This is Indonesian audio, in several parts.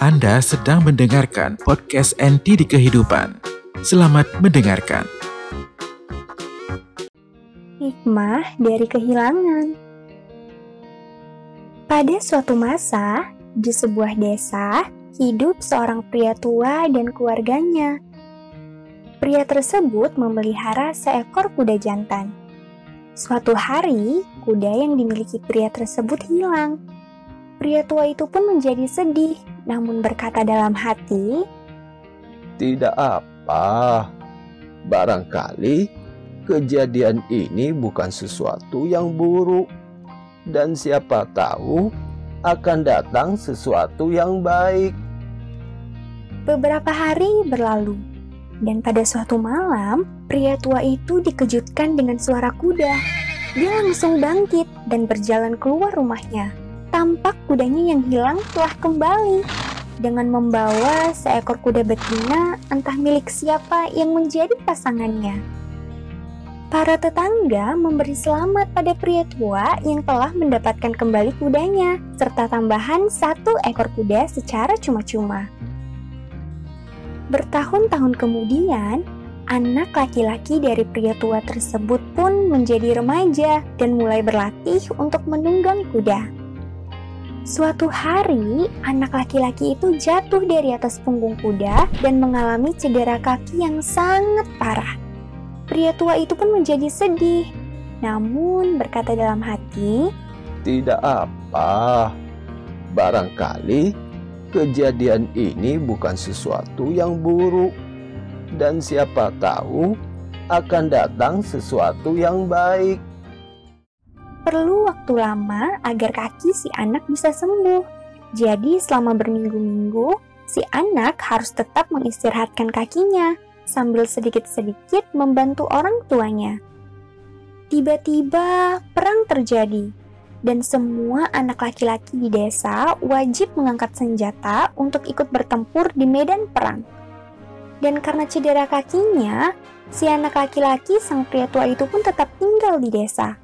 Anda sedang mendengarkan podcast NT di Kehidupan. Selamat mendengarkan. Hikmah dari kehilangan. Pada suatu masa, di sebuah desa, hidup seorang pria tua dan keluarganya. Pria tersebut memelihara seekor kuda jantan. Suatu hari, kuda yang dimiliki pria tersebut hilang Pria tua itu pun menjadi sedih, namun berkata dalam hati, Tidak apa, barangkali kejadian ini bukan sesuatu yang buruk, dan siapa tahu akan datang sesuatu yang baik. Beberapa hari berlalu, dan pada suatu malam, pria tua itu dikejutkan dengan suara kuda. Dia langsung bangkit dan berjalan keluar rumahnya tampak kudanya yang hilang telah kembali dengan membawa seekor kuda betina entah milik siapa yang menjadi pasangannya. Para tetangga memberi selamat pada pria tua yang telah mendapatkan kembali kudanya, serta tambahan satu ekor kuda secara cuma-cuma. Bertahun-tahun kemudian, anak laki-laki dari pria tua tersebut pun menjadi remaja dan mulai berlatih untuk menunggang kuda. Suatu hari, anak laki-laki itu jatuh dari atas punggung kuda dan mengalami cedera kaki yang sangat parah. Pria tua itu pun menjadi sedih, namun berkata dalam hati, "Tidak apa, barangkali kejadian ini bukan sesuatu yang buruk, dan siapa tahu akan datang sesuatu yang baik." Perlu waktu lama agar kaki si anak bisa sembuh. Jadi selama berminggu-minggu, si anak harus tetap mengistirahatkan kakinya sambil sedikit-sedikit membantu orang tuanya. Tiba-tiba perang terjadi dan semua anak laki-laki di desa wajib mengangkat senjata untuk ikut bertempur di medan perang. Dan karena cedera kakinya, si anak laki-laki sang pria tua itu pun tetap tinggal di desa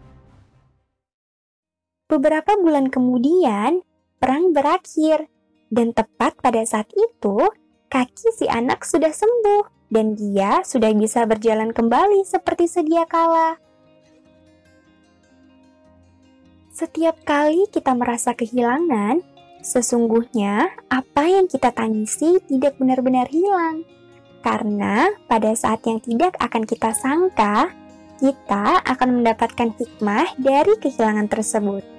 Beberapa bulan kemudian, perang berakhir, dan tepat pada saat itu, kaki si anak sudah sembuh dan dia sudah bisa berjalan kembali seperti sedia kala. Setiap kali kita merasa kehilangan, sesungguhnya apa yang kita tangisi tidak benar-benar hilang. Karena pada saat yang tidak akan kita sangka, kita akan mendapatkan hikmah dari kehilangan tersebut.